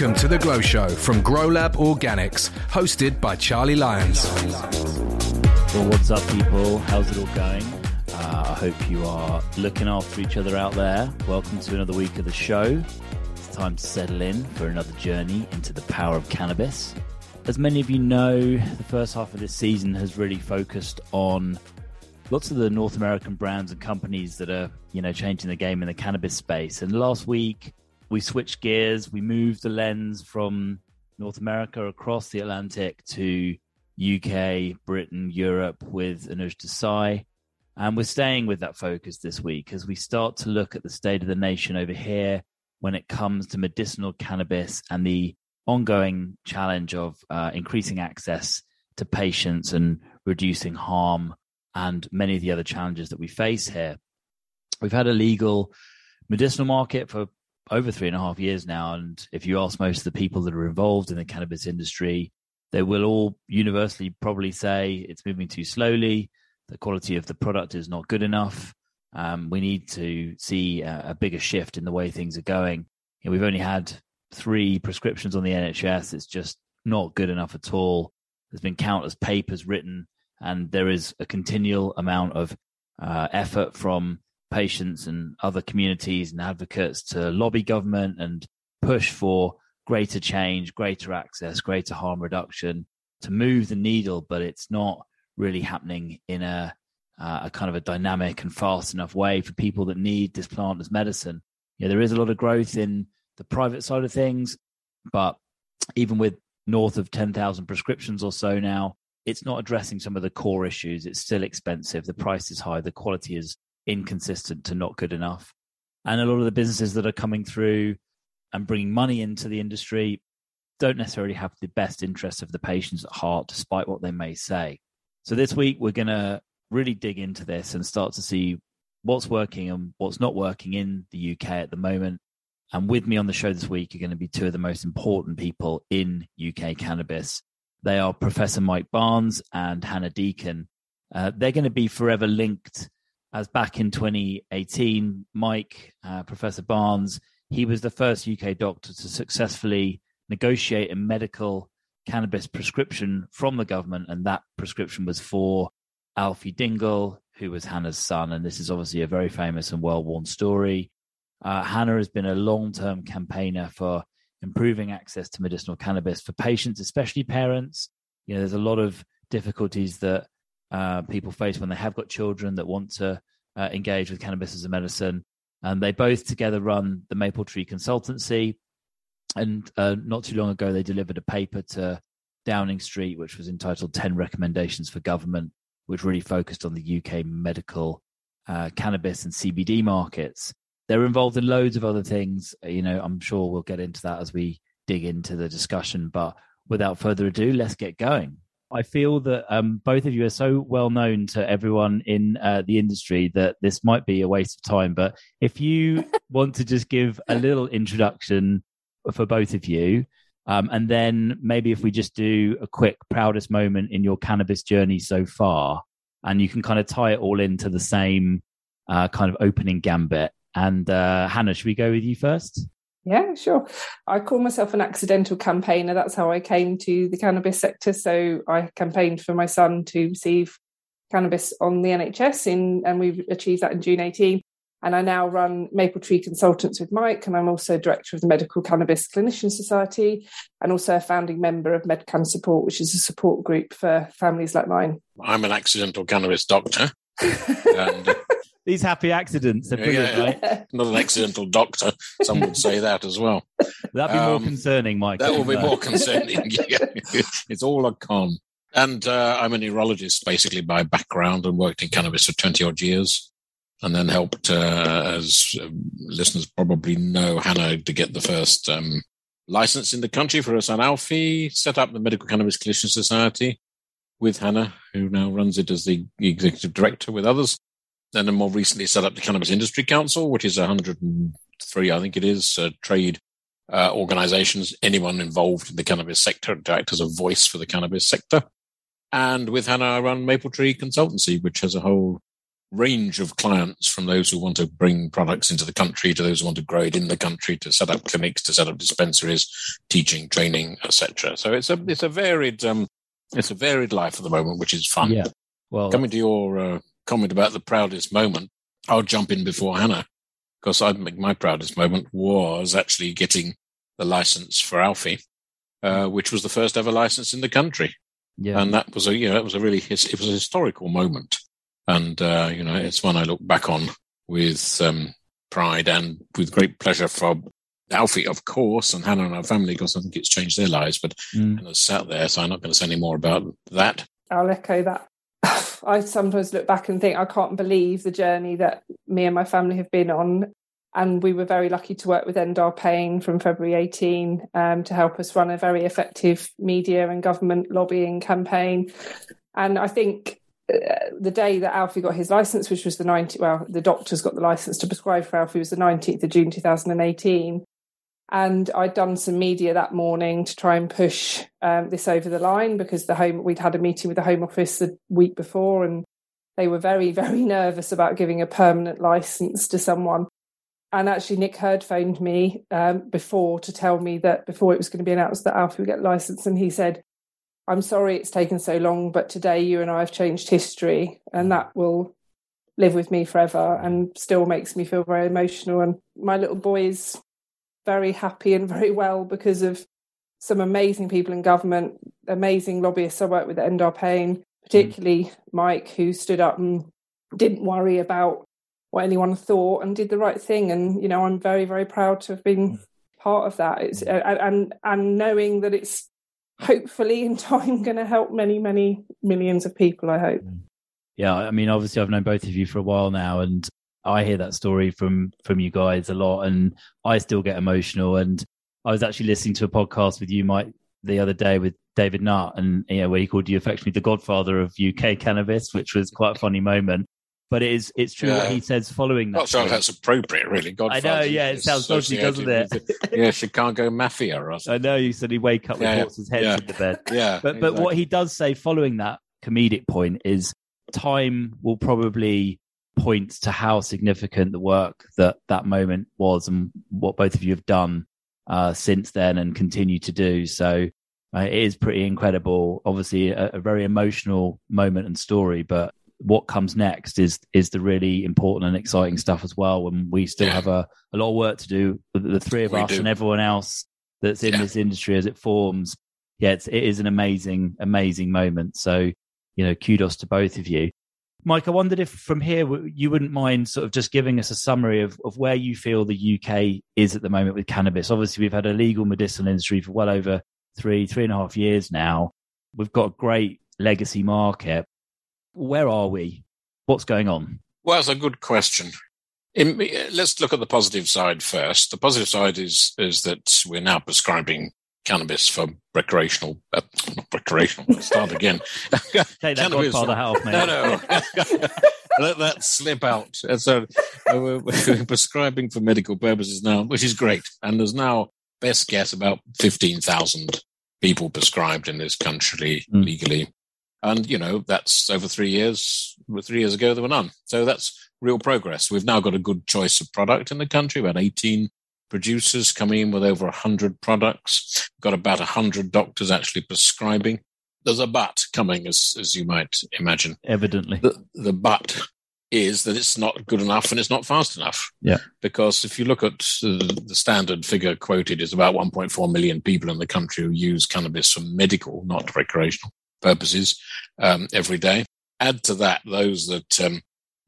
Welcome to the Glow Show from GrowLab Organics, hosted by Charlie Lyons. Well, what's up, people? How's it all going? Uh, I hope you are looking after each other out there. Welcome to another week of the show. It's time to settle in for another journey into the power of cannabis. As many of you know, the first half of this season has really focused on lots of the North American brands and companies that are, you know, changing the game in the cannabis space. And last week, we switched gears. We moved the lens from North America across the Atlantic to UK, Britain, Europe with Anuj Desai. And we're staying with that focus this week as we start to look at the state of the nation over here when it comes to medicinal cannabis and the ongoing challenge of uh, increasing access to patients and reducing harm and many of the other challenges that we face here. We've had a legal medicinal market for over three and a half years now. And if you ask most of the people that are involved in the cannabis industry, they will all universally probably say it's moving too slowly. The quality of the product is not good enough. Um, we need to see a, a, bigger shift in the way things are going. You know, we've only had three prescriptions on the NHS. It's just not good enough at all. There's been countless papers written, and there is a continual amount of uh, effort from patients and other communities and advocates to lobby government and push for greater change, greater access, greater harm reduction to move the needle, but it's not really happening in a, uh, a kind of a dynamic and fast enough way for people that need this plant as medicine. Yeah, there is a lot of growth in the private side of things, but even with north of 10,000 prescriptions or so now, it's not addressing some of the core issues. It's still expensive. The price is high. The quality is inconsistent to not good enough. And a lot of the businesses that are coming through and bringing money into the industry don't necessarily have the best interests of the patients at heart, despite what they may say. So this week, we're going to really dig into this and start to see what's working and what's not working in the UK at the moment. And with me on the show this week are going to be two of the most important people in UK cannabis. They are Professor Mike Barnes and Hannah Deacon. Uh, they're going to be forever linked as back in 2018, Mike, uh, Professor Barnes, he was the first UK doctor to successfully negotiate a medical cannabis prescription from the government, and that prescription was for Alfie Dingle, who was Hannah's son. And this is obviously a very famous and well worn story. Uh, Hannah has been a long term campaigner for improving access to medicinal cannabis for patients, especially parents. You know, there's a lot of difficulties that uh, people face when they have got children that want to uh, engage with cannabis as a medicine. And they both together run the Maple Tree Consultancy. And uh, not too long ago, they delivered a paper to Downing Street, which was entitled 10 Recommendations for Government, which really focused on the UK medical uh, cannabis and CBD markets. They're involved in loads of other things. You know, I'm sure we'll get into that as we dig into the discussion. But without further ado, let's get going. I feel that um, both of you are so well known to everyone in uh, the industry that this might be a waste of time. But if you want to just give a little introduction for both of you, um, and then maybe if we just do a quick proudest moment in your cannabis journey so far, and you can kind of tie it all into the same uh, kind of opening gambit. And uh, Hannah, should we go with you first? Yeah, sure. I call myself an accidental campaigner. That's how I came to the cannabis sector. So I campaigned for my son to receive cannabis on the NHS in, and we've achieved that in June 18. And I now run Maple Tree Consultants with Mike, and I'm also director of the Medical Cannabis Clinician Society, and also a founding member of MedCan Support, which is a support group for families like mine. I'm an accidental cannabis doctor. and these happy accidents are brilliant, yeah, yeah. right? Not an accidental doctor. Some would say that as well. That'd be um, more concerning, Mike. That will be more concerning. it's all a con. And uh, I'm a neurologist, basically by background, and worked in cannabis for 20 odd years. And then helped, uh, as uh, listeners probably know, Hannah to get the first um, license in the country for son Alfie, set up the Medical Cannabis Clinician Society with Hannah, who now runs it as the executive director with others and then more recently set up the Cannabis Industry Council, which is 103, I think it is, uh, trade uh, organizations, anyone involved in the cannabis sector to act as a voice for the cannabis sector. And with Hannah, I run Maple Tree Consultancy, which has a whole range of clients from those who want to bring products into the country to those who want to grow it in the country to set up clinics to set up dispensaries teaching training etc so it's a it's a varied um it's a varied life at the moment which is fun Yeah. Well, coming to your uh, comment about the proudest moment i'll jump in before hannah because i think my proudest moment was actually getting the license for alfie uh, which was the first ever license in the country yeah. and that was a you know it was a really his, it was a historical moment and uh, you know it's one i look back on with um, pride and with great pleasure for alfie of course and hannah and our family because i think it's changed their lives but Mm. hannah's sat there so i'm not going to say any more about that I'll echo that. I sometimes look back and think I can't believe the journey that me and my family have been on. And we were very lucky to work with End Our Pain from February 18 um, to help us run a very effective media and government lobbying campaign. And I think uh, the day that Alfie got his license, which was the 19th, well, the doctors got the license to prescribe for Alfie, was the 19th of June 2018. And I'd done some media that morning to try and push um, this over the line because the home we'd had a meeting with the Home Office the week before, and they were very, very nervous about giving a permanent license to someone. And actually, Nick Hurd phoned me um, before to tell me that before it was going to be announced that Alfie would get licensed, and he said, "I'm sorry it's taken so long, but today you and I have changed history, and that will live with me forever, and still makes me feel very emotional." And my little boy is very happy and very well because of some amazing people in government, amazing lobbyists I worked with at End Our Pain, hmm. particularly Mike, who stood up and didn't worry about what anyone thought and did the right thing. And you know, I'm very, very proud to have been hmm. part of that. It's hmm. and and, and knowing that it's hopefully in time going to help many, many millions of people. I hope. yeah i mean obviously i've known both of you for a while now and Oh, i hear that story from from you guys a lot and i still get emotional. And i was actually listening to a podcast with you mike the other day with david nutt and you know where he called you affectionately the godfather of uk cannabis which was quite a funny moment. But it is it's true what he says following that not sure that's appropriate really. God I know, yeah, it sounds dodgy, doesn't it? yeah chicago mafia or something. I know you said he wake up with Yeah, horses heads yeah. in the bed. Yeah but but what he does say following that comedic point is time will probably point to how significant the work that that moment was and what both of you have done uh, since then and continue to do so uh, it is pretty incredible obviously a, a very emotional moment and story but what comes next is is the really important and exciting stuff as well and we still Yeah. have a, a lot of work to do the, the three of We us do. and everyone else that's in Yeah. this industry as it forms yeah, it's, it is an amazing, amazing moment. So, you know, kudos to both of you. Mike, I wondered if from here you wouldn't mind sort of just giving us a summary of, of where you feel the UK is at the moment with cannabis. Obviously, we've had a legal medicinal industry for well over three, three and a half years now. We've got a great legacy market. Where are we? What's going on? Well, that's a good question. In, let's look at the positive side first. The positive side is is that we're now prescribing cannabis for recreational, uh, not recreational. Let's start again. Take that Cannabis- Godfather hat off, mate. No, no. Let that slip out. So uh, we're, we're prescribing for medical purposes now, which is great. And there's now, best guess, about 15,000 people prescribed in this country Mm. legally. And, you know, that's over three years. Three years ago, there were none. So that's real progress. We've now got a good choice of product in the country, about 18 producers coming in with over 100 products. Got about 100 doctors actually prescribing. There's a but coming, as, as you might imagine Evidently. the the but is that it's not good enough and it's not fast enough. Yeah. Because if you look at the standard figure quoted is about 1.4 million people in the country who use cannabis for medical, not recreational purposes, um, every day. Add to that those that um,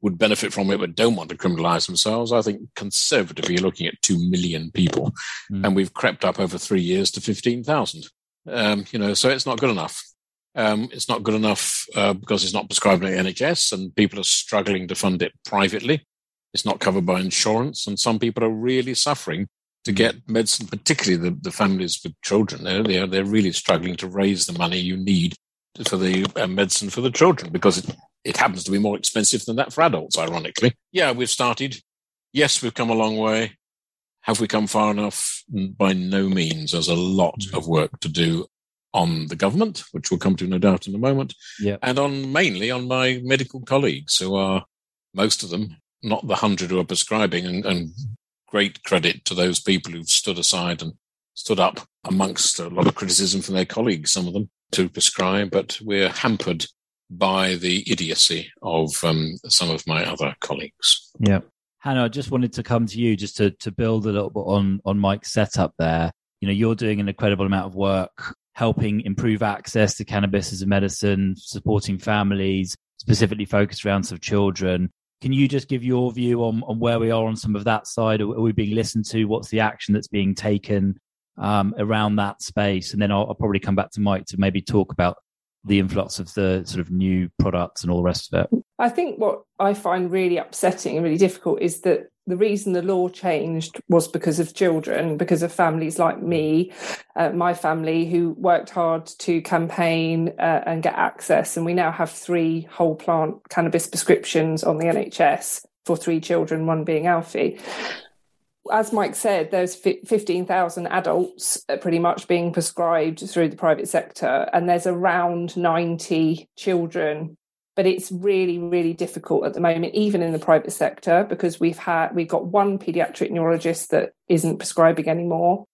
would benefit from it but don't want to criminalize themselves. I think conservatively, you're looking at 2 million people. Mm. And we've crept up over three years to 15,000. Um, you know, so it's not good enough. Um, it's not good enough uh, because it's not prescribed by the NHS and people are struggling to fund it privately. It's not covered by insurance, and some people are really suffering to get medicine, particularly the, the families with children. They're, they're, they're really struggling to raise the money you need for the uh, medicine for the children because it, it happens to be more expensive than that for adults, ironically. Yeah, we've started. Yes, we've come a long way. Have we come far enough? Mm, by no means. There's a lot mm. of work to do on the government, which we'll come to no doubt in a moment, and on mainly on my medical colleagues who are most of them, not the hundred who are prescribing, and, and great credit to those people who've stood aside and stood up amongst a lot of criticism from their colleagues, some of them, to prescribe, but we're hampered by the idiocy of um, some of my other colleagues. Yeah. Hannah, I just wanted to come to you just to, to build a little bit on, on Mike's setup there. You know, you're doing an incredible amount of work helping improve access to cannabis as a medicine, supporting families, specifically focused around some children. Can you just give your view on, on where we are on some of that side? Are, we being listened to? What's the action that's being taken um, around that space? And then I'll, I'll probably come back to Mike to maybe talk about the influx of the sort of new products and all the rest of it? I think what I find really upsetting and really difficult is that the reason the law changed was because of children, because of families like me, uh, my family, who worked hard to campaign uh, and get access. And we now have three whole plant cannabis prescriptions on the NHS for three children, one being Alfie as Mike said, there's 15,000 adults uh, pretty much being prescribed through the private sector, and there's around 90 children. But it's really, really difficult at the moment, even in the private sector, because we've had we've got one paediatric neurologist that isn't prescribing anymore.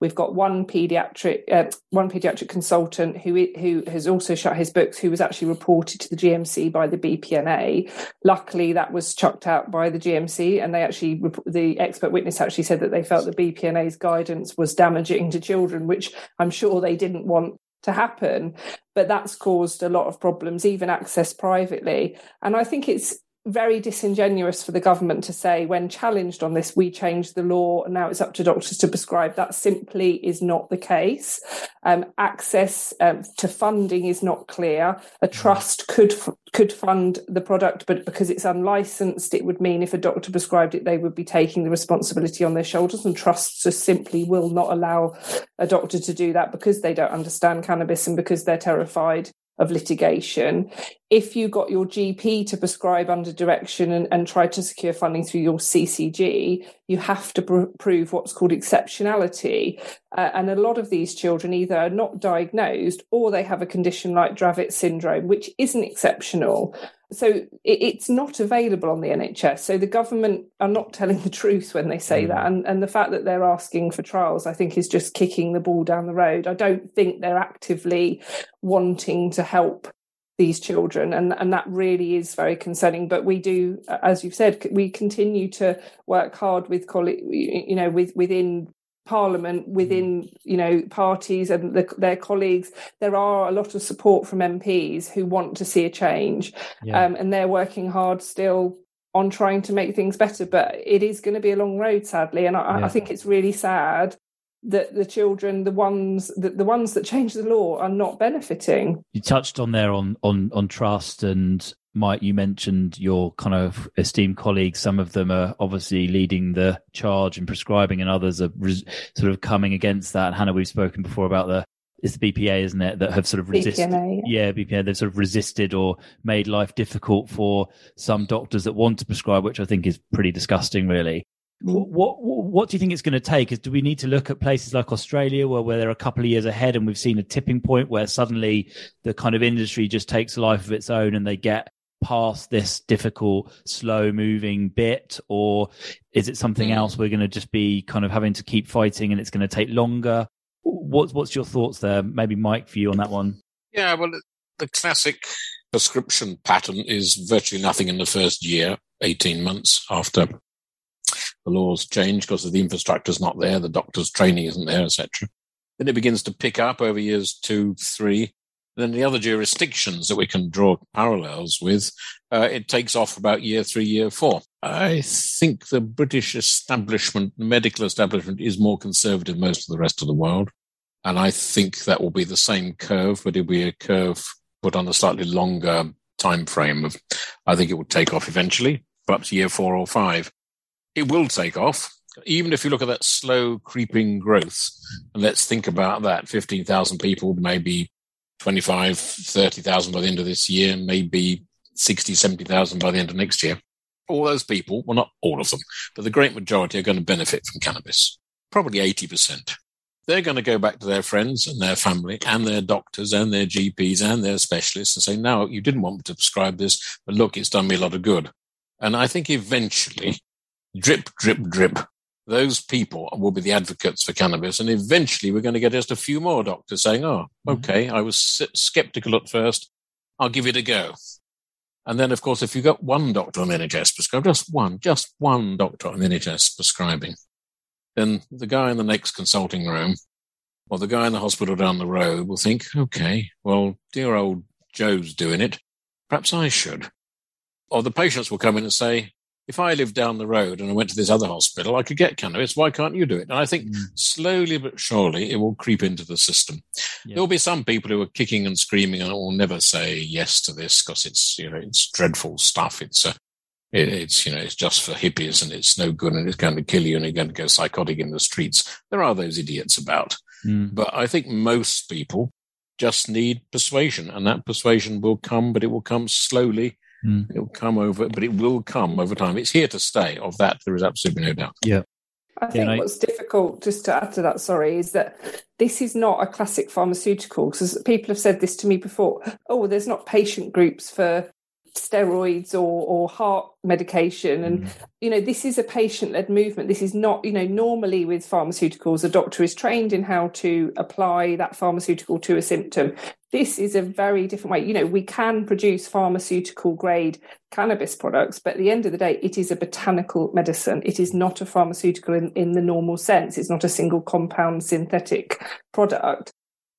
We've got one pediatric uh, one pediatric consultant who who has also shut his books, who was actually reported to the GMC by the BPNA. Luckily, that was chucked out by the GMC, and they actually the expert witness actually said that they felt the BPNA's guidance was damaging to children, which I'm sure they didn't want to happen. But that's caused a lot of problems, even access privately. And I think it's very disingenuous for the government to say, when challenged on this, we changed the law and now it's up to doctors to prescribe. That simply is not the case. Um, access um, to funding is not clear. A trust could could fund the product, but because it's unlicensed, it would mean if a doctor prescribed it, they would be taking the responsibility on their shoulders. And trusts just simply will not allow a doctor to do that because they don't understand cannabis and because they're terrified of litigation. If you got your GP to prescribe under direction and, and try to secure funding through your CCG, you have to pr- prove what's called exceptionality. Uh, and a lot of these children either are not diagnosed or they have a condition like Dravet syndrome, which isn't exceptional. So it, it's not available on the NHS. So the government are not telling the truth when they say mm. that. And, and the fact that they're asking for trials, I think, is just kicking the ball down the road. I don't think they're actively wanting to help these children and and that really is very concerning but we do as you've said we continue to work hard with colleagues you know with within parliament within mm. you know parties and the, their colleagues there are a lot of support from mps who want to see a change yeah. um, and they're working hard still on trying to make things better but it is going to be a long road sadly and I, yeah. I think it's really sad that the children the ones that the ones that change the law are not benefiting you touched on there on on on trust and Mike, you mentioned your kind of esteemed colleagues. Some of them are obviously leading the charge and prescribing, and others are res- sort of coming against that. Hannah, we've spoken before about the it's the BPA, isn't it, that have sort of resisted? BPNA, yeah. yeah, BPA. They've sort of resisted or made life difficult for some doctors that want to prescribe, which I think is pretty disgusting, really. Mm. What, what, what do you think it's going to take? Is do we need to look at places like Australia where, where they're a couple of years ahead and we've seen a tipping point where suddenly the kind of industry just takes a life of its own and they get past this difficult, slow moving bit? Or is it something hmm. else we're going to just be kind of having to keep fighting and it's going to take longer? What's, what's your thoughts there? Maybe Mike for you on that one. Yeah, well, the classic prescription pattern is virtually nothing in the first year, 18 months after the laws change because the infrastructure is not there, the doctor's training isn't there, etc. Then it begins to pick up over years two, three, then the other jurisdictions that we can draw parallels with, uh, it takes off about year three, year four. I think the British establishment, medical establishment, is more conservative than most of the rest of the world. And I think that will be the same curve, but it'll be a curve put on a slightly longer time frame of I think it will take off eventually, perhaps year four or five. It will take off. Even if you look at that slow creeping growth, and let's think about that 15,000 people, maybe 25, 30,000 by the end of this year, maybe 60, 70,000 by the end of next year. All those people, well, not all of them, but the great majority are going to benefit from cannabis, probably 80%. They're going to go back to their friends and their family and their doctors and their GPs and their specialists and say, no, you didn't want me to prescribe this, but look, it's done me a lot of good. And I think eventually, drip, drip, drip, those people will be the advocates for cannabis. And eventually we're going to get just a few more doctors saying, oh, mm-hmm. okay, I was skeptical at first. I'll give it a go. And then, of course, if you've got one doctor on NHS prescribing, just one, just one doctor on NHS prescribing, then the guy in the next consulting room or the guy in the hospital down the road will think, okay, well, dear old Joe's doing it. Perhaps I should. Or the patients will come in and say, if I lived down the road and I went to this other hospital, I could get cannabis. Why can't you do it? And I think mm. slowly but surely it will creep into the system. Yeah. There will be some people who are kicking and screaming and will never say yes to this because it's you know it's dreadful stuff. It's a it, it's you know it's just for hippies and it's no good and it's going to kill you and you're going to go psychotic in the streets. There are those idiots about, mm. but I think most people just need persuasion, and that persuasion will come, but it will come slowly Mm. It will come over, but it will come over time. It's here to stay. Of that, there is absolutely no doubt. Yeah. I think yeah, what's difficult, just to add to that, sorry, is that this is not a classic pharmaceutical. Because people have said this to me before. Oh, there's not patient groups for steroids or, or heart medication. And, mm. you know, this is a patient led movement. This is not, you know, normally with pharmaceuticals, a doctor is trained in how to apply that pharmaceutical to a symptom. This is a very different way. You know, we can produce pharmaceutical grade cannabis products, but at the end of the day, it is a botanical medicine. It is not a pharmaceutical in, in the normal sense. It's not a single compound synthetic product.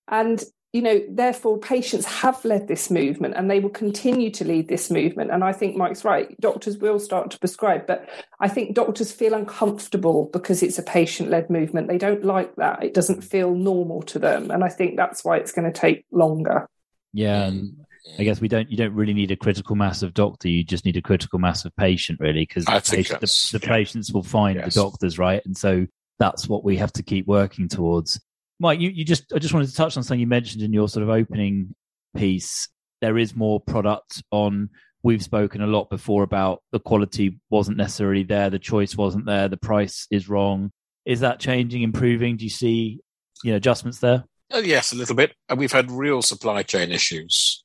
And you know, therefore, patients have led this movement and they will continue to lead this movement. And I think Mike's right. Doctors will start to prescribe, but I think doctors feel uncomfortable because it's a patient led movement. They don't like that. It doesn't feel normal to them. And I think that's why it's going to take longer. Yeah. And I guess we don't, you don't really need a critical mass of doctor. You just need a critical mass of patient, really, because the, the, the yeah. patients will find yes. the doctors, right? And so that's what we have to keep working towards. Mike, you, you just I just wanted to touch on something you mentioned in your sort of opening piece. There is more product on. We've spoken a lot before about the quality wasn't necessarily there, the choice wasn't there, the price is wrong. Is that changing, improving? Do you see you know adjustments there? Uh, yes, a little bit. And we've had real supply chain issues,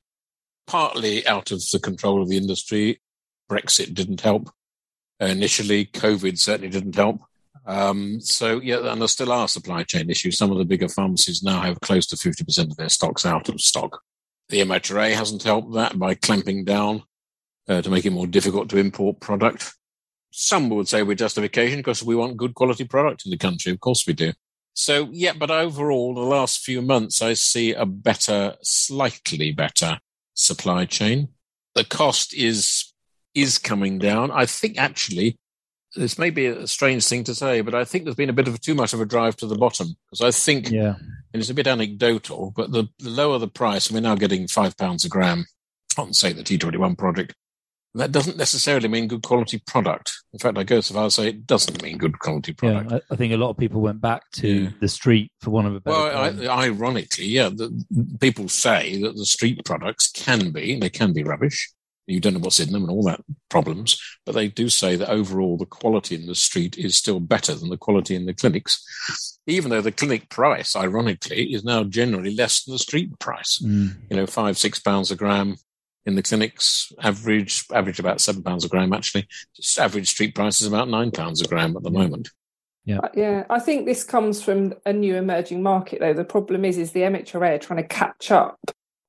partly out of the control of the industry. Brexit didn't help. Uh, initially, COVID certainly didn't help. Um, so yeah, and there still are supply chain issues. Some of the bigger pharmacies now have close to 50% of their stocks out of stock. The MHRA hasn't helped that by clamping down uh, to make it more difficult to import product. Some would say with justification because we want good quality product in the country. Of course we do. So yeah, but overall, the last few months, I see a better, slightly better supply chain. The cost is is coming down. I think actually this may be a strange thing to say, but I think there's been a bit of too much of a drive to the bottom because I think, yeah, and it's a bit anecdotal, but the, the lower the price, and we're now getting five pounds a gram on, say, the T21 project. That doesn't necessarily mean good quality product. In fact, I go so far as say it doesn't mean good quality product. Yeah, I think a lot of people went back to yeah. the street for one of a better. Well, I, ironically, yeah, the, people say that the street products can be they can be rubbish, you don't know what's in them and all that problems. But they do say that overall the quality in the street is still better than the quality in the clinics, even though the clinic price, ironically, is now generally less than the street price. Mm. You know, five, six pounds a gram in the clinics, average, average about seven pounds a gram, actually. Just average street price is about nine pounds a gram at the moment. Yeah. Uh, yeah, I think this comes from a new emerging market though. The problem is is the MHRA are trying to catch up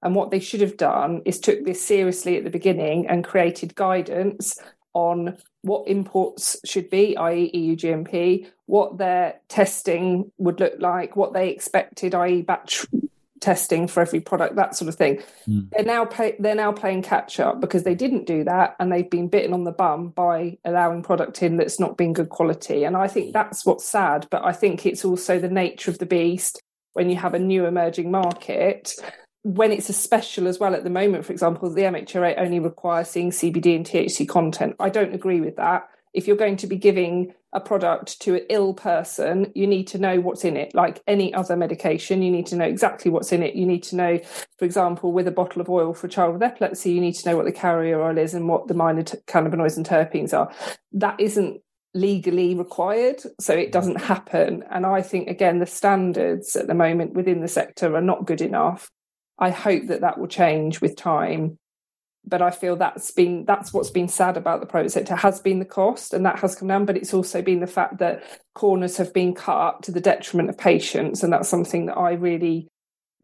and what they should have done is took this seriously at the beginning and created guidance on what imports should be, i.e., EU GMP, what their testing would look like, what they expected, i.e., batch testing for every product, that sort of thing. Mm. They're now pay, they're now playing catch up because they didn't do that, and they've been bitten on the bum by allowing product in that's not been good quality. And I think that's what's sad. But I think it's also the nature of the beast when you have a new emerging market when it's a special as well at the moment, for example, the MHRA only requires seeing CBD and THC content. I don't agree with that. If you're going to be giving a product to an ill person, you need to know what's in it. Like any other medication, you need to know exactly what's in it. You need to know, for example, with a bottle of oil for a child with epilepsy, you need to know what the carrier oil is and what the minor t- cannabinoids and terpenes are. That isn't legally required, so it doesn't happen. And I think, again, the standards at the moment within the sector are not good enough. I hope that that will change with time. but I feel that's been that's what's been sad about the private sector has been the cost, and that has come down. But it's also been the fact that corners have been cut to the detriment of patients, and that's something that I really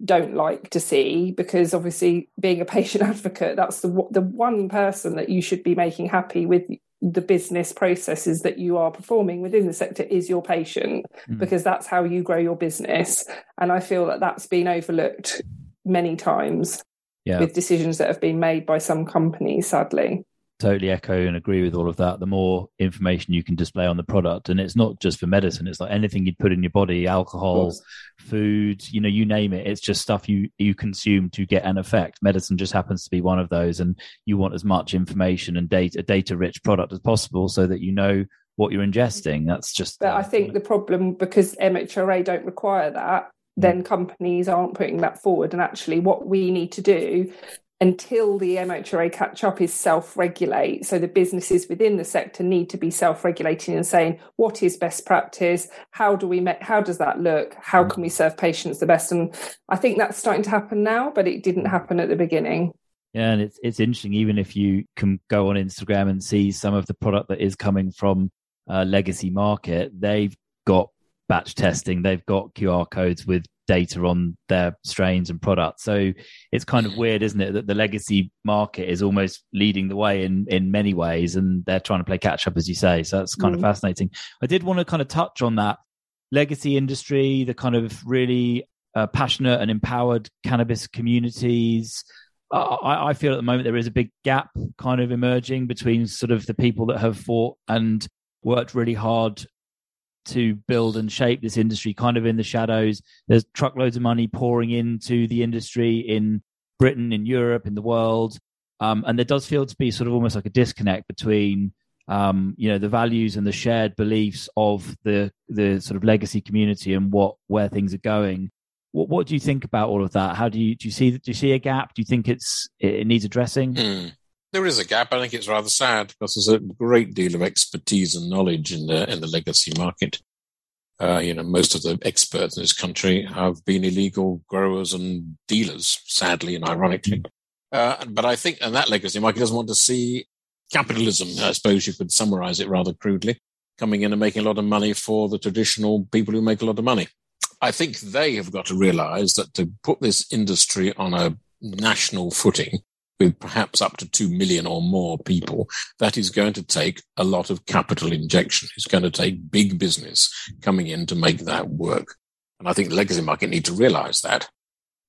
don't like to see because obviously being a patient advocate that's the the one person that you should be making happy with the business processes that you are performing within the sector is your patient mm. because that's how you grow your business and i feel that that's been overlooked many times yeah. with decisions that have been made by some companies sadly totally echo and agree with all of that. The more information you can display on the product, and it's not just for medicine; it's like anything you'd put in your body, alcohol, food, you know, you name it. It's just stuff you you consume to get an effect. Medicine just happens to be one of those, and you want as much information and data, data rich product as possible, so that you know what you're ingesting. That's just. But I think the problem because MHRA don't require that. Then companies aren't putting that forward, and actually, what we need to do until the MHRA catch up is self regulate. So the businesses within the sector need to be self regulating and saying what is best practice, how do we make, how does that look, how mm. can we serve patients the best, and I think that's starting to happen now, but it didn't mm. happen at the beginning. Yeah, and it's it's interesting. Even if you can go on Instagram and see some of the product that is coming from a legacy market, they've got batch testing, they've got QR codes with data on their strains and products. So it's kind of weird, isn't it, that the legacy market is almost leading the way in in many ways, and they're trying to play catch up, as you say. So that's kind mm. of fascinating. I did want to kind of touch on that legacy industry, the kind of really uh, passionate and empowered cannabis communities. I, I feel at the moment there is a big gap kind of emerging between sort of the people that have fought and worked really hard to build and shape this industry kind of in the shadows. There's truckloads of money pouring into the industry in Britain, in Europe, in the world. Um, and there does feel to be sort of almost like a disconnect between um, you know the values and the shared beliefs of the the sort of legacy community and what where things are going. What what do you think about all of that? How do you do you see do you see a gap? Do you think it's it needs addressing? Mm. There is a gap. I think it's rather sad because there's a great deal of expertise and knowledge in the in the legacy market. Uh, you know, most of the experts in this country have been illegal growers and dealers, sadly and ironically. Uh, but I think, and that legacy market doesn't want to see capitalism. I suppose you could summarize it rather crudely, coming in and making a lot of money for the traditional people who make a lot of money. I think they have got to realize that to put this industry on a national footing, with perhaps up to 2 million or more people, that is going to take a lot of capital injection. It's going to take big business coming in to make that work. And I think the legacy market need to realize that.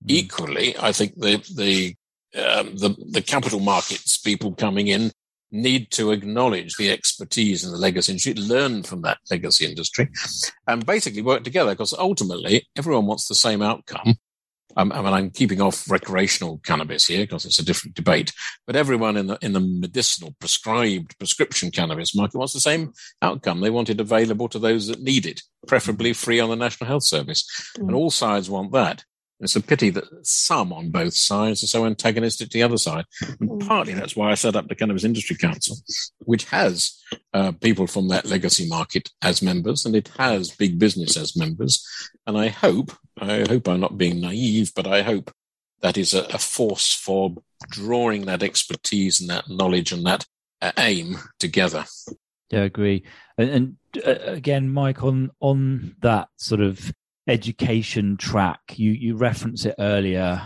Mm. Equally, I think the, the, um, the, the capital markets people coming in need to acknowledge the expertise in the legacy industry, learn from that legacy industry, and basically work together because ultimately everyone wants the same outcome. Um, I mean, I'm keeping off recreational cannabis here because it's a different debate. But everyone in the in the medicinal, prescribed prescription cannabis market wants the same outcome. They want it available to those that need it, preferably free on the National Health Service, mm. and all sides want that. It's a pity that some on both sides are so antagonistic to the other side. And mm. partly that's why I set up the Cannabis Industry Council, which has uh, people from that legacy market as members, and it has big business as members. And I hope, I hope I'm not being naive, but I hope that is a, a force for drawing that expertise and that knowledge and that uh, aim together. Yeah, I agree. And, and uh, again, Mike, on on that sort of education track. You you reference it earlier.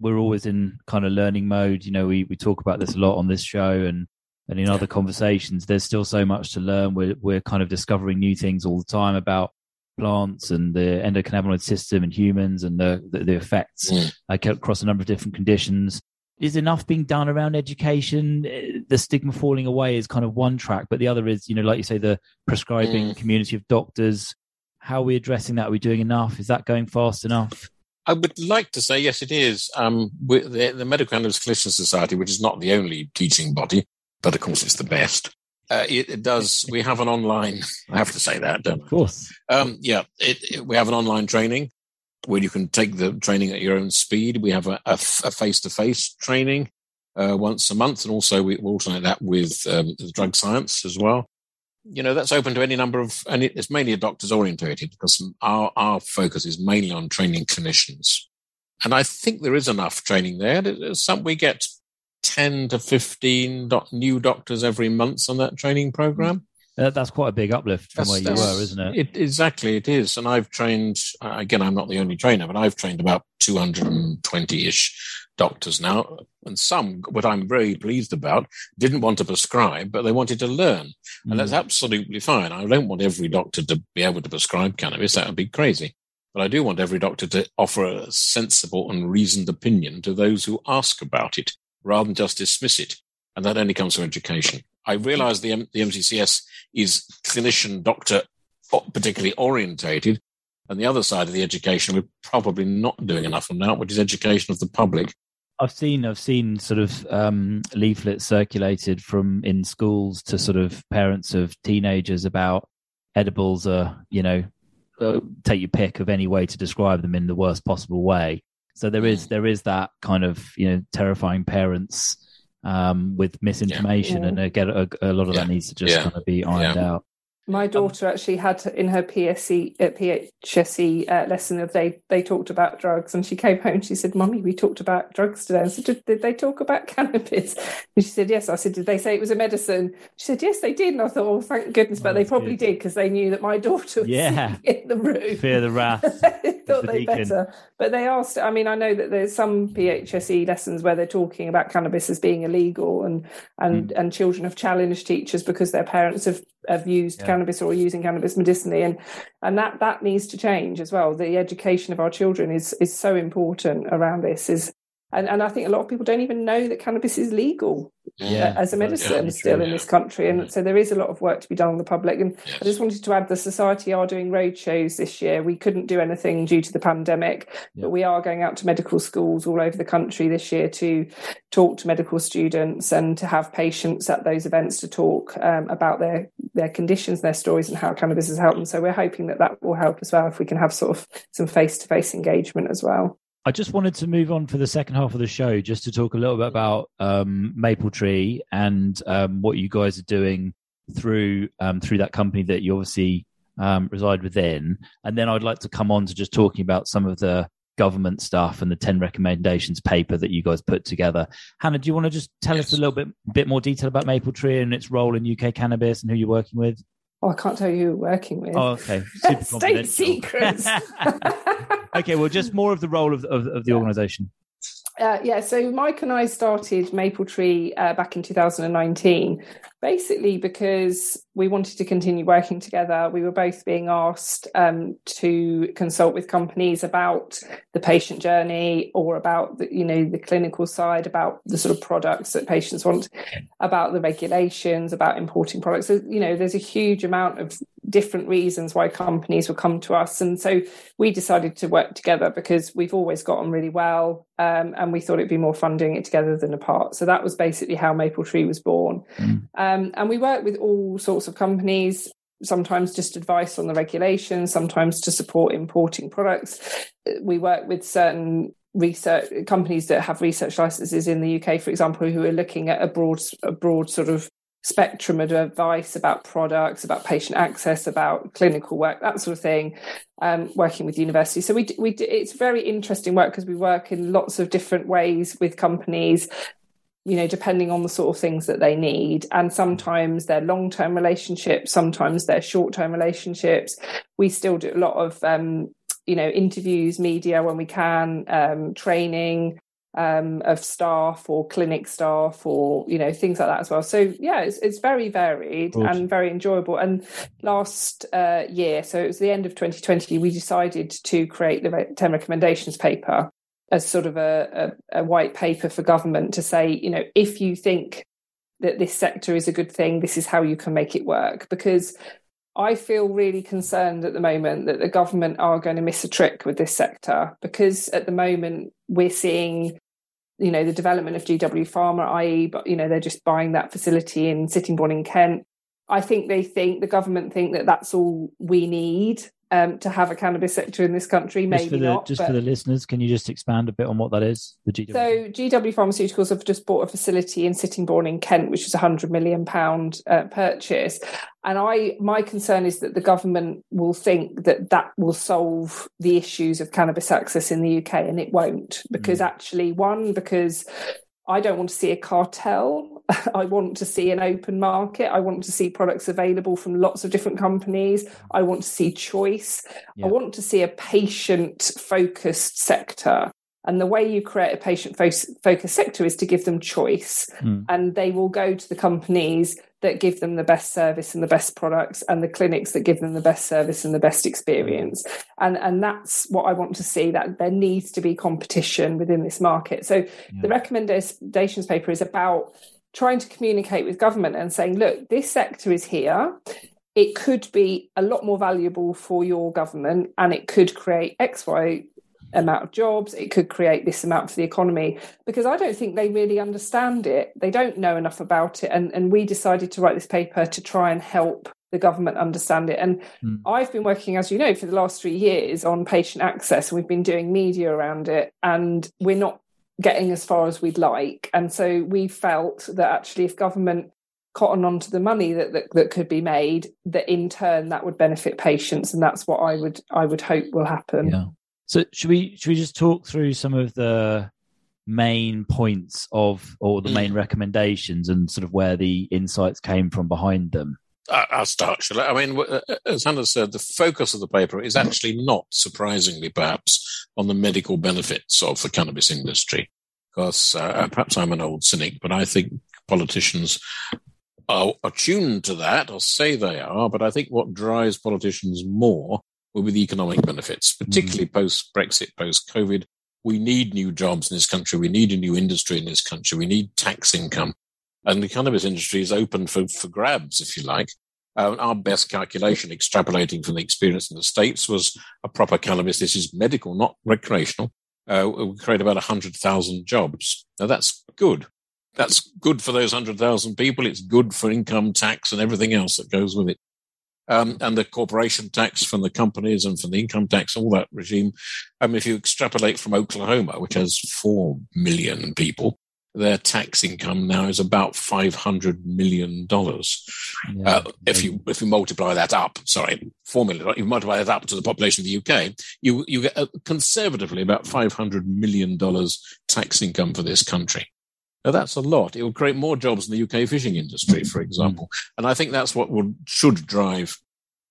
We're always in kind of learning mode. You know, we we talk about this a lot on this show and and in other conversations. There's still so much to learn. We're we're kind of discovering new things all the time about plants and the endocannabinoid system and humans and the the, the effects mm. across a number of different conditions. Is enough being done around education? The stigma falling away is kind of one track, but the other is, you know, like you say, the prescribing mm. community of doctors how are we addressing that? Are we doing enough? Is that going fast enough? I would like to say yes, it is. Um, the, the, Medical Cannabis Clinician Society, which is not the only teaching body, but of course it's the best. Uh, it, it, does. We have an online. I have to say that, don't Of course. Um, yeah, it, it, we have an online training where you can take the training at your own speed. We have a, a, a face-to-face training uh, once a month, and also we alternate that with um, the drug science as well you know that's open to any number of and it's mainly a doctors orientated because our our focus is mainly on training clinicians and i think there is enough training there some we get 10 to 15 doc- new doctors every month on that training program. Uh, that's quite a big uplift from That's- where you were, isn't it? It, exactly, it is. And I've trained, uh, again, I'm not the only trainer, but I've trained about 220 ish doctors now. And some, what I'm very pleased about, didn't want to prescribe, but they wanted to learn. And that's mm. absolutely fine. I don't want every doctor to be able to prescribe cannabis. That would be crazy. But I do want every doctor to offer a sensible and reasoned opinion to those who ask about it rather than just dismiss it. And that only comes from education. I realize the, M- the MCCS is clinician doctor particularly orientated. And the other side of the education, we're probably not doing enough on now, which is education of the public. I've seen I've seen sort of um, leaflets circulated from in schools to sort of parents of teenagers about edibles are you know uh, take your pick of any way to describe them in the worst possible way. So there is there is that kind of you know terrifying parents um, with misinformation, Yeah. and again a, a lot of that needs to just Yeah. kind of be ironed out. My daughter actually had in her PSC, uh, PHSE uh, lesson of they they talked about drugs, and she came home and she said, "Mummy, we talked about drugs today." I said, did, "Did they talk about cannabis?" And she said, "Yes." I said, "Did they say it was a medicine?" She said, "Yes, they did." And I thought, "Oh, thank goodness!" Oh, But they probably good. did because they knew that my daughter was Yeah. in the room. Fear the wrath. they thought the they deacon. better, but they asked. I mean, I know that there's some PHSE lessons where they're talking about cannabis as being illegal, and and and children have challenged teachers because their parents have have used Yeah. cannabis or using cannabis medicinally, and and that that needs to change as well. The education of our children is is so important around this. Is and, and I think a lot of people don't even know that cannabis is legal Yeah, as a medicine definitely still true. in this country. And so there is a lot of work to be done on the public. And I just wanted to add the society are doing road shows this year. We couldn't do anything due to the pandemic, Yeah. but we are going out to medical schools all over the country this year to talk to medical students and to have patients at those events to talk um, about their their conditions, their stories, and how cannabis has helped them. So we're hoping that that will help as well if we can have sort of some face to face engagement as well. I just wanted to move on for the second half of the show, just to talk a little bit about um, Maple Tree and um, what you guys are doing through um, through that company that you obviously um, reside within, and then I'd like to come on to just talking about some of the government stuff and the ten recommendations paper that you guys put together. Hannah, do you want to just tell us a little bit bit more detail about Maple Tree and its role in UK cannabis and who you're working with? Oh, I can't tell you who we're working with. Oh, okay, super State secrets. okay, well, just more of the role of of, of the organisation. Uh, yeah, so Mike and I started Maple Tree uh, back in 2019, basically because we wanted to continue working together. We were both being asked um, to consult with companies about the patient journey or about the, you know the clinical side, about the sort of products that patients want, about the regulations, about importing products. So, you know, there's a huge amount of different reasons why companies will come to us, and so we decided to work together because we've always got on really well, um, and we thought it'd be more fun doing it together than apart. So that was basically how Maple Tree was born. Mm. Um, and we work with all sorts of companies. Sometimes just advice on the regulations, sometimes to support importing products. We work with certain research companies that have research licenses in the UK, for example, who are looking at a broad, a broad sort of spectrum of advice about products, about patient access, about clinical work, that sort of thing. Um, working with universities, so we we d- it's very interesting work because we work in lots of different ways with companies. You know, depending on the sort of things that they need, and sometimes they're long-term relationships, sometimes they're short-term relationships. We still do a lot of um, you know interviews, media when we can, um, training um, of staff or clinic staff or you know things like that as well. So yeah, it's it's very varied Good. and very enjoyable. And last uh, year, so it was the end of 2020, we decided to create the 10 recommendations paper as sort of a, a, a white paper for government to say, you know, if you think that this sector is a good thing, this is how you can make it work. Because I feel really concerned at the moment that the government are going to miss a trick with this sector because at the moment we're seeing you know the development of GW Pharma, i.e., but you know they're just buying that facility in Sittingbourne in Kent. I think they think the government think that that's all we need um, to have a cannabis sector in this country. Maybe just for the not. just but- for the listeners, can you just expand a bit on what that is? The GW. so GW Pharmaceuticals have just bought a facility in Sittingbourne in Kent, which is a hundred million pound uh, purchase. And I, my concern is that the government will think that that will solve the issues of cannabis access in the UK, and it won't. Because actually, one, because I don't want to see a cartel. I want to see an open market. I want to see products available from lots of different companies. I want to see choice. Yeah. I want to see a patient focused sector. And the way you create a patient focused sector is to give them choice. Mm. And they will go to the companies that give them the best service and the best products and the clinics that give them the best service and the best experience and and that's what i want to see that there needs to be competition within this market so yeah. the recommendations paper is about trying to communicate with government and saying look this sector is here it could be a lot more valuable for your government and it could create x y amount of jobs it could create this amount for the economy. Because i don't think they really understand it. They don't know enough about it. And, and we decided to write this paper to try and help the government understand it. And mm. i've been working as you know for the last three years on patient access. We've been doing media around it. And we're not getting as far as we'd like. And so we felt that actually if government cotton onto the money that, that that could be made that in turn that would benefit patients. And that's what i would i would hope will happen. Yeah so should we should we just talk through some of the main points of or the main mm. recommendations and sort of where the insights came from behind them? I'll start. Shall I? I mean, uh, as Hannah said, the focus of the paper is actually not surprisingly, perhaps, on the medical benefits of the cannabis industry. Because uh, perhaps I'm an old cynic, but I think politicians are attuned to that, or say they are. But I think what drives politicians more will be the economic benefits, particularly mm. post Brexit, post COVID. We need new jobs in this country. We need a new industry in this country. We need tax income. And the cannabis industry is open for, for grabs, if you like. Uh, our best calculation, extrapolating from the experience in the States, was a proper cannabis. This is medical, not recreational. Uh, will create about 100,000 jobs. Now, that's good. That's good for those 100,000 people. It's good for income tax and everything else that goes with it um, and the corporation tax from the companies and from the income tax, all that regime. I mean, if you extrapolate from Oklahoma, which has 4 million people, their tax income now is about five hundred million dollars. Yeah. Uh, if you if you multiply that up, sorry, four million. If you multiply that up to the population of the UK, you you get uh, conservatively about five hundred million dollars tax income for this country. Now that's a lot. It will create more jobs in the UK fishing industry, for mm. example. And I think that's what would should drive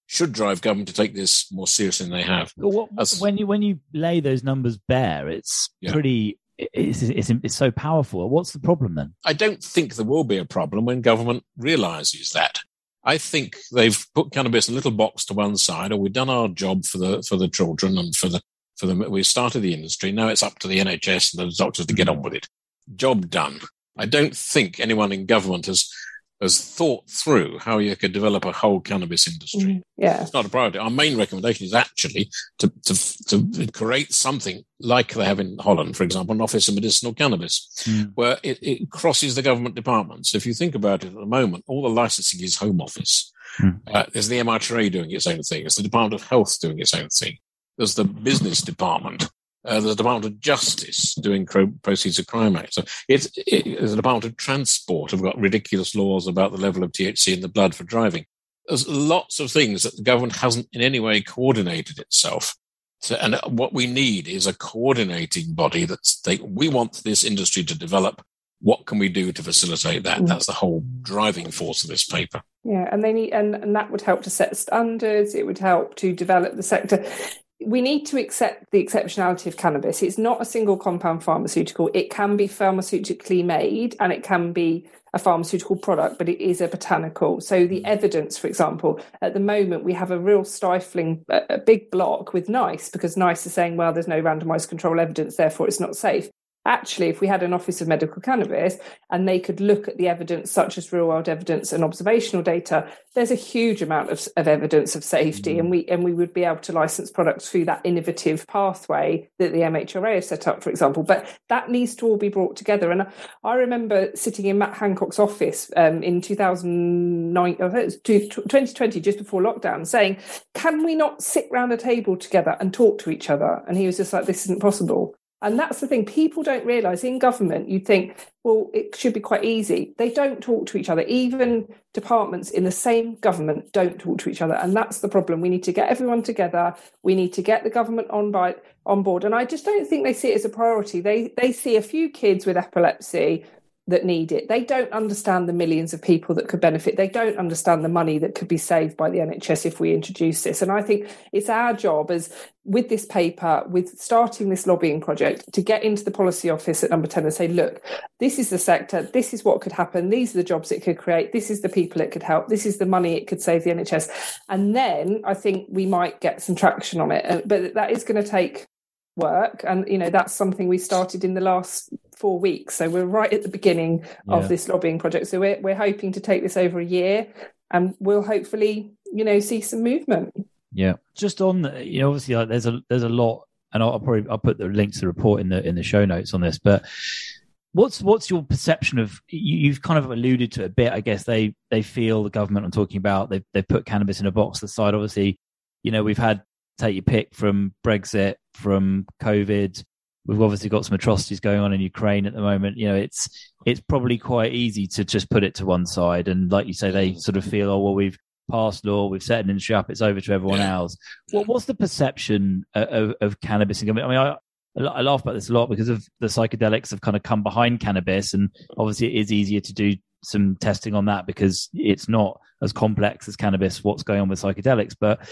should drive government to take this more seriously than they have. What, when you when you lay those numbers bare, it's yeah. pretty. It's, it's, it's so powerful. What's the problem then? I don't think there will be a problem when government realizes that. I think they've put cannabis in a little box to one side, or we've done our job for the for the children and for the for the we started the industry. Now it's up to the NHS and the doctors to get on mm. with it job done. I don't think anyone in government has has thought through how you could develop a whole cannabis industry. Mm, yeah, it's not a priority. Our main recommendation is actually to, to to create something like they have in Holland, for example, an office of medicinal cannabis, mm. where it, it, crosses the government departments. If you think about it at the moment, all the licensing is Home Office. Mm. Uh, there's the MHRA doing its own thing. There's the Department of Health doing its own thing. There's the business department. Uh, the Department of Justice doing proceeds of crime act. So it's, it, the Department of Transport have got ridiculous laws about the level of THC in the blood for driving. There's lots of things that the government hasn't in any way coordinated itself. So, and what we need is a coordinating body that's they, we want this industry to develop. What can we do to facilitate that? Mm. That's the whole driving force of this paper. Yeah, and they need, and, and that would help to set standards. It would help to develop the sector we need to accept the exceptionality of cannabis. It's not a single compound pharmaceutical. It can be pharmaceutically made and it can be a pharmaceutical product, but it is a botanical. So the mm. evidence, for example, at the moment we have a real stifling, a big block with NICE because NICE is saying, well, there's no randomized control evidence, therefore it's not safe actually, if we had an Office of Medical Cannabis and they could look at the evidence, such as real world evidence and observational data, there's a huge amount of, of evidence of safety, mm. and we and we would be able to license products through that innovative pathway that the MHRA has set up, for example. But that needs to all be brought together. And I remember sitting in Matt Hancock's office um, in 2009, 2020, just before lockdown, saying, "Can we not sit round a table together and talk to each other?" And he was just like, "This isn't possible." And that's the thing, people don't realise in government, you think, well, it should be quite easy. They don't talk to each other. Even departments in the same government don't talk to each other. And that's the problem. We need to get everyone together. We need to get the government on by on board. And I just don't think they see it as a priority. They they see a few kids with epilepsy that need it. They don't understand the millions of people that could benefit. They don't understand the money that could be saved by the NHS if we introduce this. And I think it's our job as with this paper, with starting this lobbying project, to get into the policy office at number 10 and say, look, this is the sector, this is what could happen, these are the jobs it could create, this is the people it could help, this is the money it could save the NHS. And then I think we might get some traction on it. Uh, but that is going to take work and you know that's something we started in the last four weeks. So we're right at the beginning yeah. of this lobbying project. So we're we're hoping to take this over a year, and we'll hopefully you know see some movement. Yeah, just on you know obviously like, there's a there's a lot, and I'll, I'll probably I'll put the link to the report in the in the show notes on this, but. What's what's your perception of you, have kind of alluded to a bit? I guess they they feel the government I'm talking about they they put cannabis in a box. The side, obviously, you know we've had take your pick from Brexit, from COVID, we've obviously got some atrocities going on in Ukraine at the moment. You know, it's it's probably quite easy to just put it to one side, and like you say, they sort of feel, oh well, we've passed law, we've set an industry up, it's over to everyone yeah. else. What what's the perception of, of cannabis? I mean, I I laugh about this a lot because of the psychedelics have kind of come behind cannabis, and obviously it is easier to do some testing on that because it's not as complex as cannabis. What's going on with psychedelics, but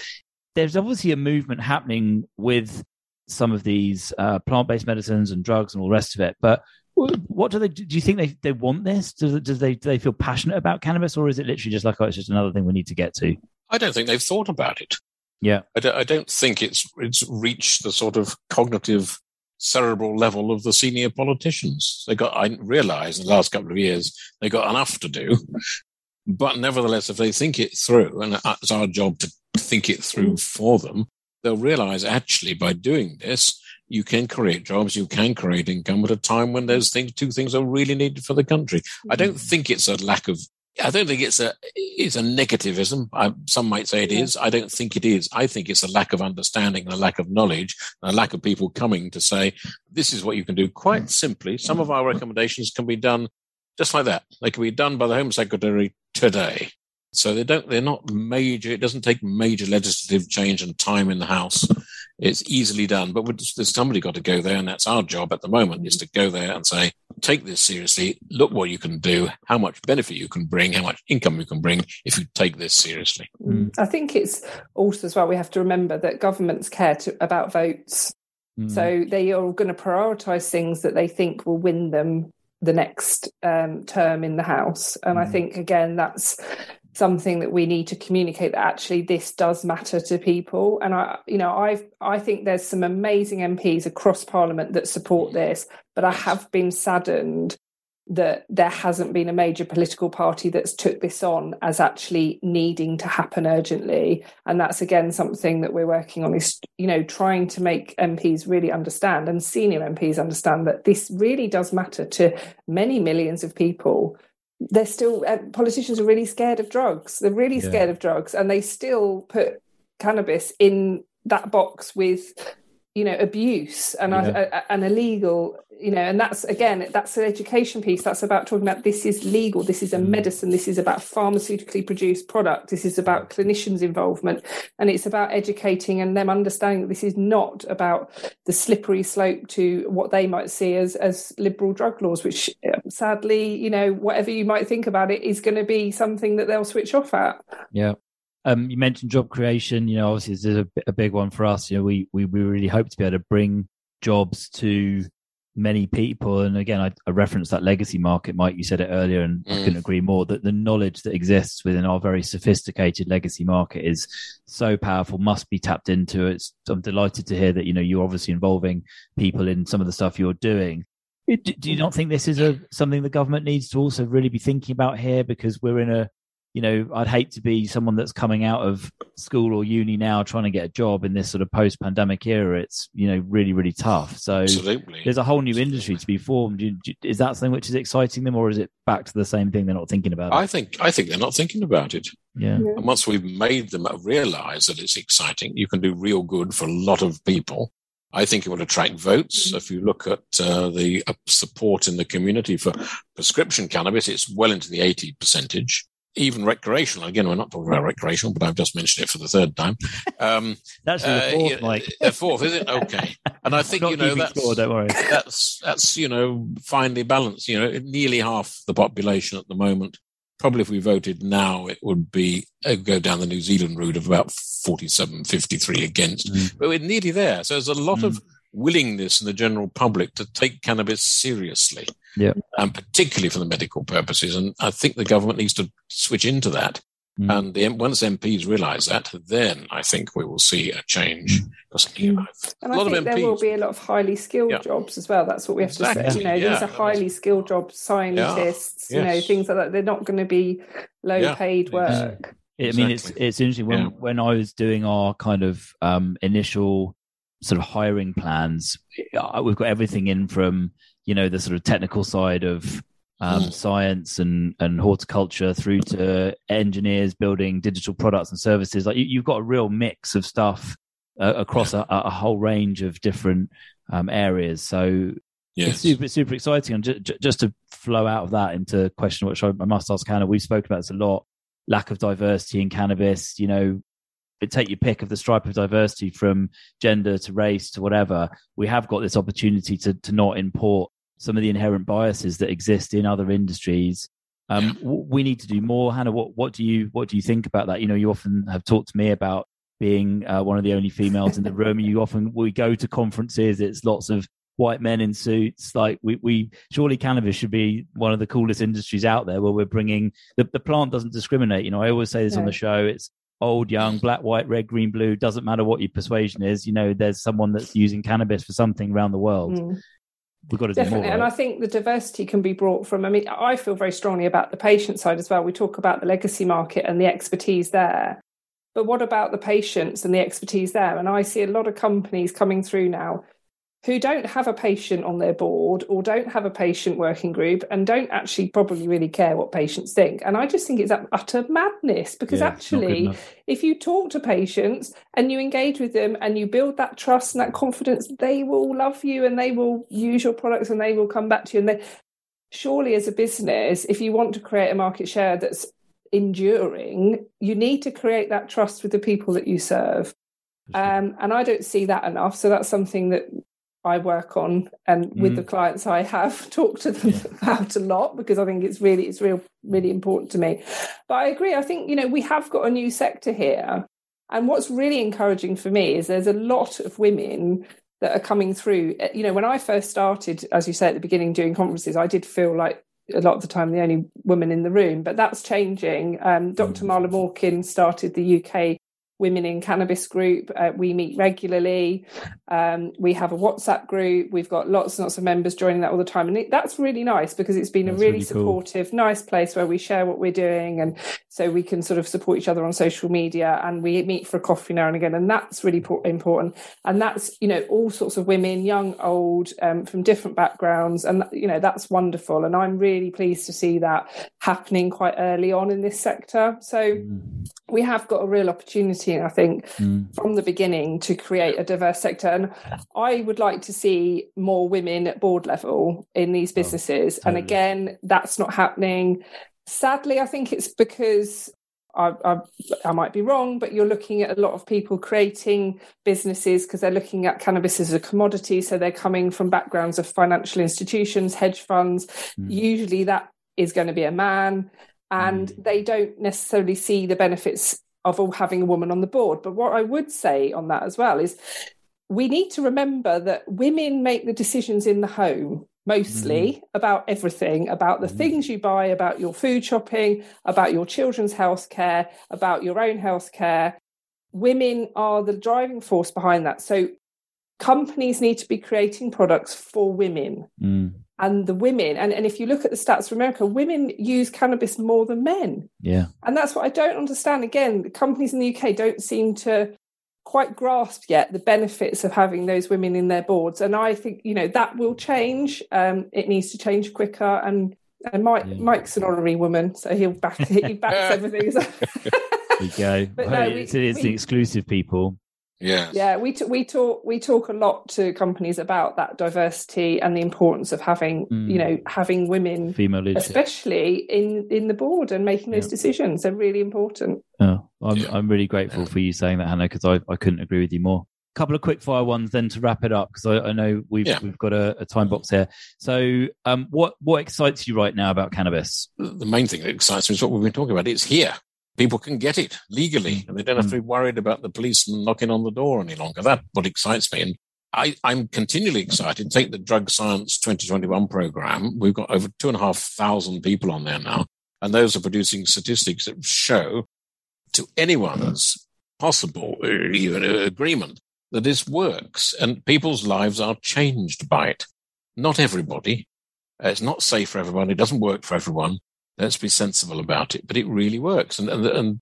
there's obviously a movement happening with some of these uh, plant-based medicines and drugs and all the rest of it. But what do they do? You think they, they want this? Does, does they do they feel passionate about cannabis, or is it literally just like oh, it's just another thing we need to get to? I don't think they've thought about it. Yeah, I don't, I don't think it's it's reached the sort of cognitive cerebral level of the senior politicians. They got I realise in the last couple of years they got enough to do, but nevertheless, if they think it through, and it's our job to think it through for them, they'll realize actually by doing this, you can create jobs, you can create income at a time when those things, two things are really needed for the country. I don't mm. think it's a lack of, I don't think it's a, it's a negativism. I, some might say it is. I don't think it is. I think it's a lack of understanding and a lack of knowledge and a lack of people coming to say, this is what you can do quite mm. simply. Some of our recommendations can be done just like that. They can be done by the Home Secretary today. So they don't, they're not major. It doesn't take major legislative change and time in the House. It's easily done, but there's somebody got to go there, and that's our job at the moment is to go there and say, take this seriously. Look what you can do, how much benefit you can bring, how much income you can bring if you take this seriously. Mm. I think it's also as well we have to remember that governments care to, about votes. Mm. So they are going to prioritise things that they think will win them the next um, term in the House. And mm. I think, again, that's something that we need to communicate that actually this does matter to people. And i you know i i think there's some amazing mps across parliament that support mm. this but i have been saddened that there hasn't been a major political party that's took this on as actually needing to happen urgently. And that's again something that we're working on is you know trying to make MPs really understand and senior MPs understand that this really does matter to many millions of people they're still uh, politicians are really scared of drugs they're really yeah. scared of drugs and they still put cannabis in that box with you know abuse and yeah. a, a, an illegal you know and that's again that's an education piece that's about talking about this is legal this is a mm. medicine this is about pharmaceutically produced product this is about clinicians involvement and it's about educating and them understanding that this is not about the slippery slope to what they might see as as liberal drug laws which uh, sadly you know whatever you might think about it is going to be something that they'll switch off at yeah um, you mentioned job creation. You know, obviously this is a, a, big one for us. You know, we, we we really hope to be able to bring jobs to many people. And again, I, I referenced that legacy market, Mike. You said it earlier, and mm. I couldn't agree more. That the knowledge that exists within our very sophisticated legacy market is so powerful, must be tapped into. It's I'm delighted to hear that you know you're obviously involving people in some of the stuff you're doing. Do you not think this is a something the government needs to also really be thinking about here? Because we're in a you know, I'd hate to be someone that's coming out of school or uni now trying to get a job in this sort of post pandemic era. It's, you know, really, really tough. So Absolutely. there's a whole new Absolutely. industry to be formed. Is that something which is exciting them or is it back to the same thing? They're not thinking about I think, I think they're not thinking about it. Yeah. And once we've made them realize that it's exciting, you can do real good for a lot of people. I think it would attract votes. If you look at uh, the uh, support in the community for prescription cannabis, it's well into the 80 percentage. Even recreational. Again, we're not talking about recreational, but I've just mentioned it for the third time. Um, that's the uh, fourth, Mike. The fourth, is it? Okay. And I think you know that's score, don't worry. that's that's you know finely balanced. You know, nearly half the population at the moment probably if we voted now, it would be uh, go down the New Zealand route of about 47, 53 against. Mm. But we're nearly there. So there's a lot mm. of willingness in the general public to take cannabis seriously, yeah, and particularly for the medical purposes. And I think the government needs to switch into that. Mm. And the, once MPs realise that, then I think we will see a change. Mm. You know, and I think MPs, there will be a lot of highly skilled yeah. jobs as well. That's what we have exactly. to say. You know, yeah. these are highly skilled jobs, scientists, yeah. yes. you know, things like that. They're not going to be low paid work. I mean, it's it's interesting when when I was doing our kind of um, initial sort of hiring plans. Uh, we've got everything in from you know the sort of technical side of um, mm. science and and horticulture through to engineers building digital products and services. Like you, have got a real mix of stuff uh, across a, a, whole range of different um, areas. So yes. it's super super exciting. And just, just to flow out of that into a question, which I, I must ask Hannah, we spoke about this a lot. Lack of diversity in cannabis. You know, take your pick of the stripe of diversity from gender to race to whatever. We have got this opportunity to to not import some of the inherent biases that exist in other industries. Um, we need to do more. Hannah, what, what do you what do you think about that? You know, you often have talked to me about being uh, one of the only females in the room. You often we go to conferences. It's lots of white men in suits. Like we, we surely cannabis should be one of the coolest industries out there where we're bringing the, the plant doesn't discriminate. You know, I always say this on the show. It's old, young, black, white, red, green, blue. Doesn't matter what your persuasion is. You know, there's someone that's using cannabis for something around the world. Mm we've got to Definitely. do more. And I think the diversity can be brought from, I mean, I feel very strongly about the patient side as well. We talk about the legacy market and the expertise there. But what about the patients and the expertise there? And I see a lot of companies coming through now who don't have a patient on their board or don't have a patient working group and don't actually probably really care what patients think. And I just think it's utter madness because yeah, actually, if you talk to patients and you engage with them and you build that trust and that confidence, they will love you and they will use your products and they will come back to you. And they surely, as a business, if you want to create a market share that's enduring, you need to create that trust with the people that you serve. Um, and I don't see that enough. So that's something that I work on and with the mm. clients I have talked to them yeah. about a lot because I think it's really it's real really important to me. But I agree. I think you know we have got a new sector here, and what's really encouraging for me is there's a lot of women that are coming through. Eh, you know, when I first started, as you say at the beginning, doing conferences, I did feel like a lot of the time the only woman in the room, but that's changing. Um, Dr. Mm. Marla Morkin started the UK Women in Cannabis group. Uh, we meet regularly. Um, we have a WhatsApp group. We've got lots and lots of members joining that all the time. And it, that's really nice because it's been that's a really, really supportive, cool. nice place where we share what we're doing. And so we can sort of support each other on social media and we meet for a coffee now and again. And that's really important. And that's, you know, all sorts of women, young, old, um, from different backgrounds. And, you know, that's wonderful. And I'm really pleased to see that happening quite early on in this sector. So mm. We have got a real opportunity I think, mm. from the beginning to create a diverse sector. And I would like to see more women at board level in these oh, businesses. Oh, totally. And again, that's not happening. Sadly, I think it's because I, I, I, might be wrong, but you're looking at a lot of people creating businesses because they're looking at cannabis as a commodity. So they're coming from backgrounds of financial institutions, hedge funds. Mm. Usually that is going to be a man. And mm. they don't necessarily see the benefits of all having a woman on the board. But what I would say on that as well is we need to remember that women make the decisions in the home mostly mm. about everything about the mm. things you buy about your food shopping about your children's health care about your own health care women are the driving force behind that so companies need to be creating products for women mm and the women and, and if you look at the stats for america women use cannabis more than men. Yeah. And that's what i don't understand. Again the companies in the uk don't seem to quite grasp yet the benefits of having those women in their boards. And i think you know that will change. Um, it needs to change quicker. And and Mike, yeah. Mike's an honorary woman, so he'll back he backs everything. there you go. but well, no, we, it's, it's we, the exclusive people Yeah. Yeah, we t- we talk we talk a lot to companies about that diversity and the importance of having Mm. you know having women, Female leadership. especially in in the board and making those Yeah. decisions. They're really important. Oh, I'm, Yeah. I'm really grateful Yeah. for you saying that, Hannah, because I, I couldn't agree with you more. A couple of quick fire ones then to wrap it up because I, I know we've Yeah. we've got a, a time box here. So, um, what what excites you right now about cannabis? The main thing that excites me is what we've been talking about. It's here. People can get it legally, and they don't have to be worried about the police knocking on the door any longer. That's what excites me. And I, I'm continually excited. Take the Drug Science 2021 program. We've got over two and a half thousand people on there now, and those are producing statistics that show to anyone's possible uh, even uh, agreement that this works and people's lives are changed by it. Not everybody. It's not safe for everyone. It doesn't work for everyone. Let's be sensible about it, but it really works. And, and, and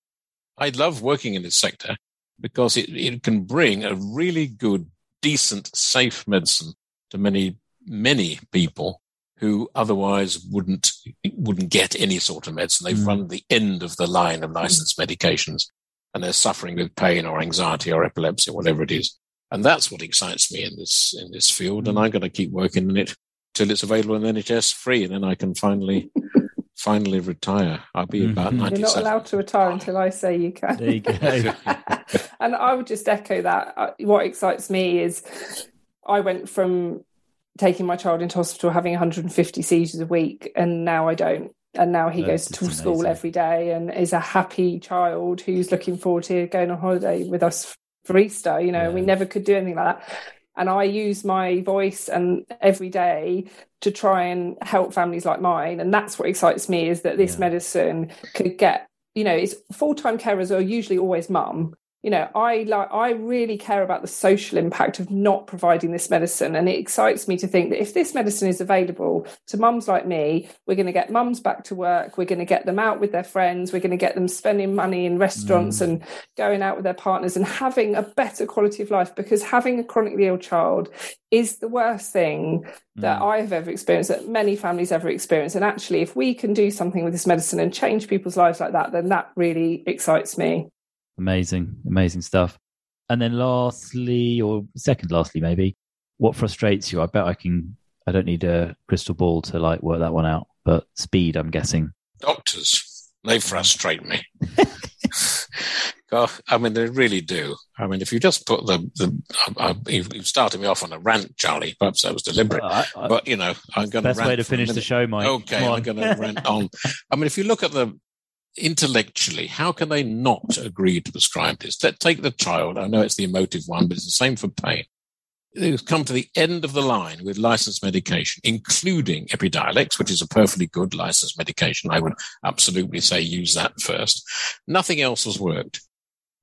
I love working in this sector because it, it can bring a really good, decent, safe medicine to many, many people who otherwise wouldn't, wouldn't get any sort of medicine. They've Mm. run the end of the line of licensed medications and they're suffering with pain or anxiety or epilepsy, or whatever it is. And that's what excites me in this, in this field. And I'm going to keep working in it till it's available in NHS free. And then I can finally, finally retire. I'll be about Mhm. You're not allowed to retire until I say you can. There you go. and I would just echo that. Uh, What excites me is I went from taking my child into hospital having 150 seizures a week, and now I don't. And now he That's goes to just school every day and is a happy child who's looking forward to going on holiday with us for Easter. You know, we never could do anything like that. And I use my voice and every day to try and help families like mine. And that's what excites me is that this Yeah. medicine could get, you know, it's full time carers are usually always mum. You know, I like I really care about the social impact of not providing this medicine. And it excites me to think that if this medicine is available to mums like me, we're going to get mums back to work, we're going to get them out with their friends, we're going to get them spending money in restaurants Mm. and going out with their partners and having a better quality of life because having a chronically ill child is the worst thing that Mm. I have ever experienced, that many families ever experience. And actually, if we can do something with this medicine and change people's lives like that, then that really excites me. Amazing, amazing stuff. And then lastly, or second lastly, maybe, what frustrates you? I bet I can. I don't need a crystal ball to like work that one out, but speed, I'm guessing. doctors. They frustrate me. God, I mean, they really do. I mean, if you just put the the, uh, uh, I, I, you've started me off on a rant, Charlie. Perhaps that was deliberate, I- but you know, I'm going to best way to finish the show, Mike. Okay, I'm going to rant on. I mean, if you look at the intellectually, how can they not agree to prescribe this? Let take the child. I know it's the emotive one, but it's the same for pain. They've come to the end of the line with licensed medication, including Epidiolex, which is a perfectly good licensed medication. I would absolutely say use that first. Nothing else has worked.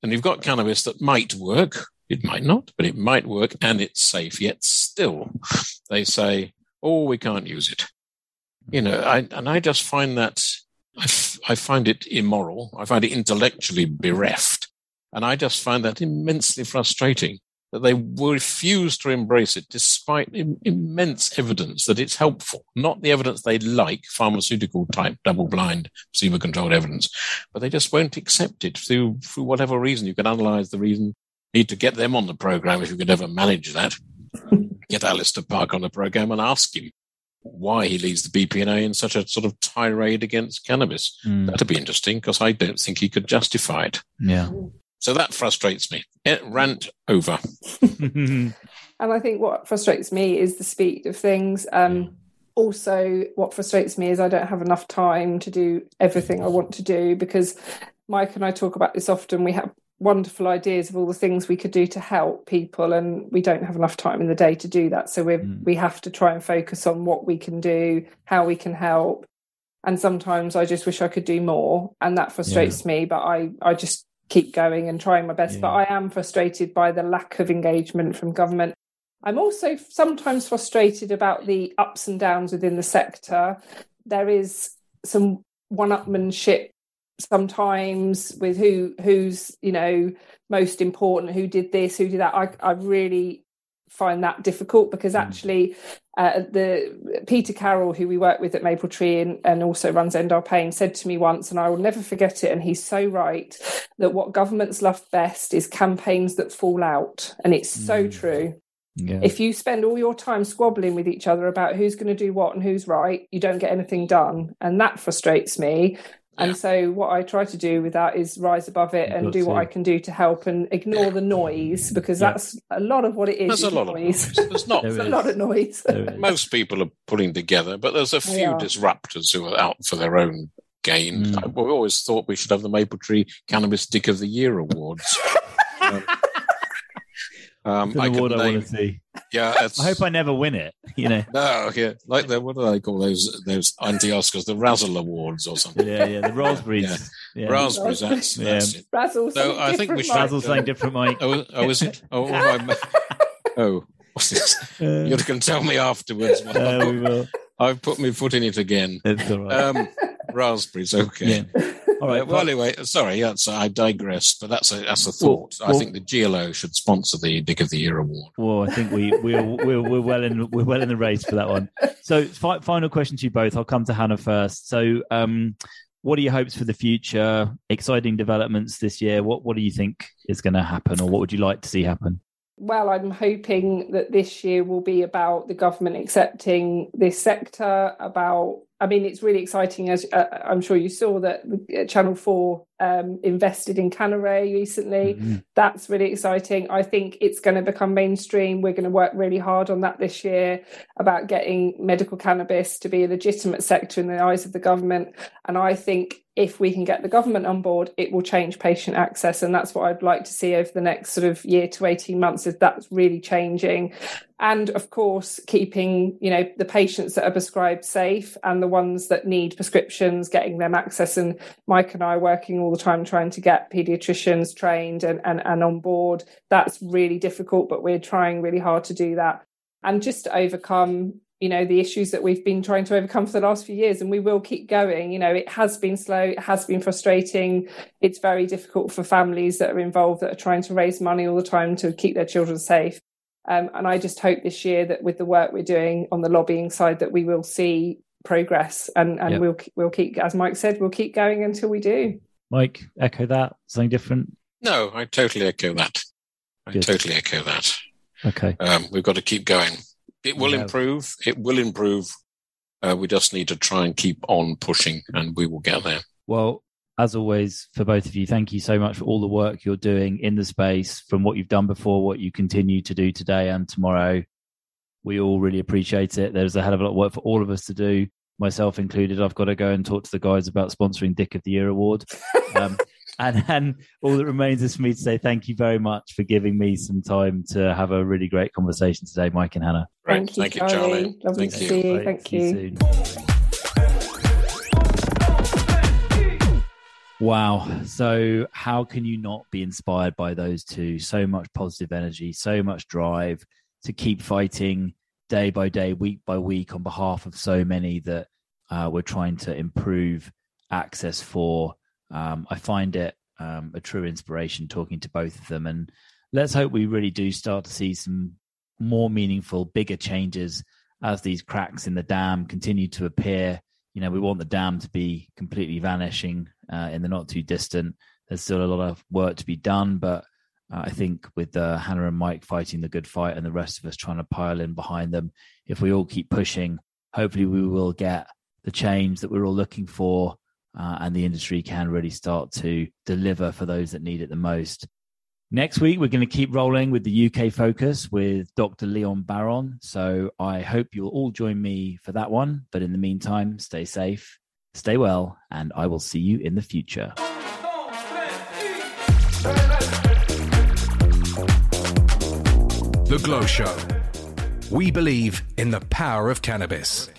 And you've got cannabis that might work. It might not, but it might work and it's safe. Yet still, they say, oh, we can't use it. You know, I, and I just find that I, f- I find it immoral. I find it intellectually bereft. And I just find that immensely frustrating that they will refuse to embrace it despite Im- immense evidence that it's helpful. Not the evidence they like, pharmaceutical type double blind placebo controlled evidence, but they just won't accept it through, through whatever reason. You can analyze the reason. Need to get them on the program if you could ever manage that. Get Alistair Park on the program and ask him why he leads the BPNA in such a sort of tirade against cannabis. Mm, That'd be interesting because I don't think he could justify it. yeah. So that frustrates me. Eh, rant over. And I think what frustrates me is the speed of things. Um, also, what frustrates me is I don't have enough time to do everything I want to do because Mike and I talk about this often. We have wonderful ideas of all the things we could do to help people, and we don't have enough time in the day to do that. So we Mm. we have to try and focus on what we can do, how we can help. And sometimes I just wish I could do more, and that frustrates me. But I I just keep going and trying my best. But I am frustrated by the lack of engagement from government. I'm also sometimes frustrated about the ups and downs within the sector. There is some one-upmanship sometimes with who who's you know most important, who did this, who did that. I I really find that difficult because actually uh, the Peter Carroll, who we work with at Maple Tree and, and also runs End Our Pain, said to me once, and I will never forget it, and he's so right, that what governments love best is campaigns that fall out. And it's so Mm. true. Yeah. If you spend all your time squabbling with each other about who's going to do what and who's right, you don't get anything done. And that frustrates me. Yeah. And so, what I try to do with that is rise above it You've and do what to. I can do to help and ignore the noise because Yeah. that's a lot of what it is. There's a is lot of noise. noise. There's not. There a lot of noise. Most people are pulling together, but there's a few are. disruptors who are out for their own gain. Mm. I- We always thought we should have the Maple Tree Cannabis Dick of the Year awards. um, um, It's I could award I want to see. yeah, it's, I hope I never win it. You know. no, yeah, like the what do they call those those anti Oscars, the Razzle Awards or something. Yeah, yeah. The raspberries. Yeah. Raspberries, that's, Yeah. that's it. Razzle, So I think we different, should- Mike. Basil's saying different, Mike. Oh, oh, is it? Oh, what am oh, what's this? Uh, You're going to tell me afterwards. I've uh, we put- will. I've put my foot in it again. It's all right. Um, raspberries, okay. yeah. All right. Uh, well, anyway, sorry, that's, I digress, but that's a that's a Well- thought. I well- think the GLO should sponsor the Dick of the Year award. Well, I think we we're, we're we're well in we're well in the race for that one. So, fi- final question to you both. I'll come to Hannah first. So, um, what are your hopes for the future? Exciting developments this year. What what do you think is going to happen, or what would you like to see happen? Well, I'm hoping that this year will be about the government accepting this sector. About, I mean, it's really exciting. As uh, I'm sure you saw that uh, Channel Four um, invested in Cannaray recently. Mhm. That's really exciting. I think it's going to become mainstream. We're going to work really hard on that this year about getting medical cannabis to be a legitimate sector in the eyes of the government. And I think if we can get the government on board, it will change patient access. And that's what I'd like to see over the next sort of year to 18 months is that's really changing. And of course, keeping, you know, the patients that are prescribed safe and the ones that need prescriptions, getting them access. And Mike and I are working all the time trying to get pediatricians trained and, and, and on board. That's really difficult, but we're trying really hard to do that. And just to overcome you know the issues that we've been trying to overcome for the last few years and we will keep going you know it has been slow it has been frustrating it's very difficult for families that are involved that are trying to raise money all the time to keep their children safe um, and i just hope this year that with the work we're doing on the lobbying side that we will see progress and and Yep. we'll we'll keep as mike said we'll keep going until we do Mike, echo that. Something different. No, I totally echo that. I Good. totally echo that. Okay. Um, we've got to keep going. It will Yeah. improve. It will improve. Uh, we just need to try and keep on pushing, and we will get there. Well, as always, for both of you, thank you so much for all the work you're doing in the space, from what you've done before, what you continue to do today and tomorrow. We all really appreciate it. There's a hell of a lot of work for all of us to do, myself included. I've got to go and talk to the guys about sponsoring Dick of the Year award. Um, and, and all that remains is for me to say thank you very much for giving me some time to have a really great conversation today, Mike and Hannah. Right. thank you Thank you, charlie, Charlie. lovely Thank to you. see you Right, thank see you Wow. So, how can you not be inspired by those two? So much positive energy, so much drive to keep fighting day by day, week by week on behalf of so many that uh, we're trying to improve access for. Um, I find it um, a true inspiration talking to both of them. And let's hope we really do start to see some more meaningful, bigger changes as these cracks in the dam continue to appear. You know, we want the dam to be completely vanishing uh, in the not too distant. There's still a lot of work to be done, but uh, I think with uh, Hannah and Mike fighting the good fight and the rest of us trying to pile in behind them, if we all keep pushing, hopefully we will get the change that we're all looking for, uh, and the industry can really start to deliver for those that need it the most. Next week, we're going to keep rolling with the UK focus with Dr. Leon Baron. So I hope you'll all join me for that one. But in the meantime, stay safe, stay well, and I will see you in the future. The GLO Show. We believe in the power of cannabis.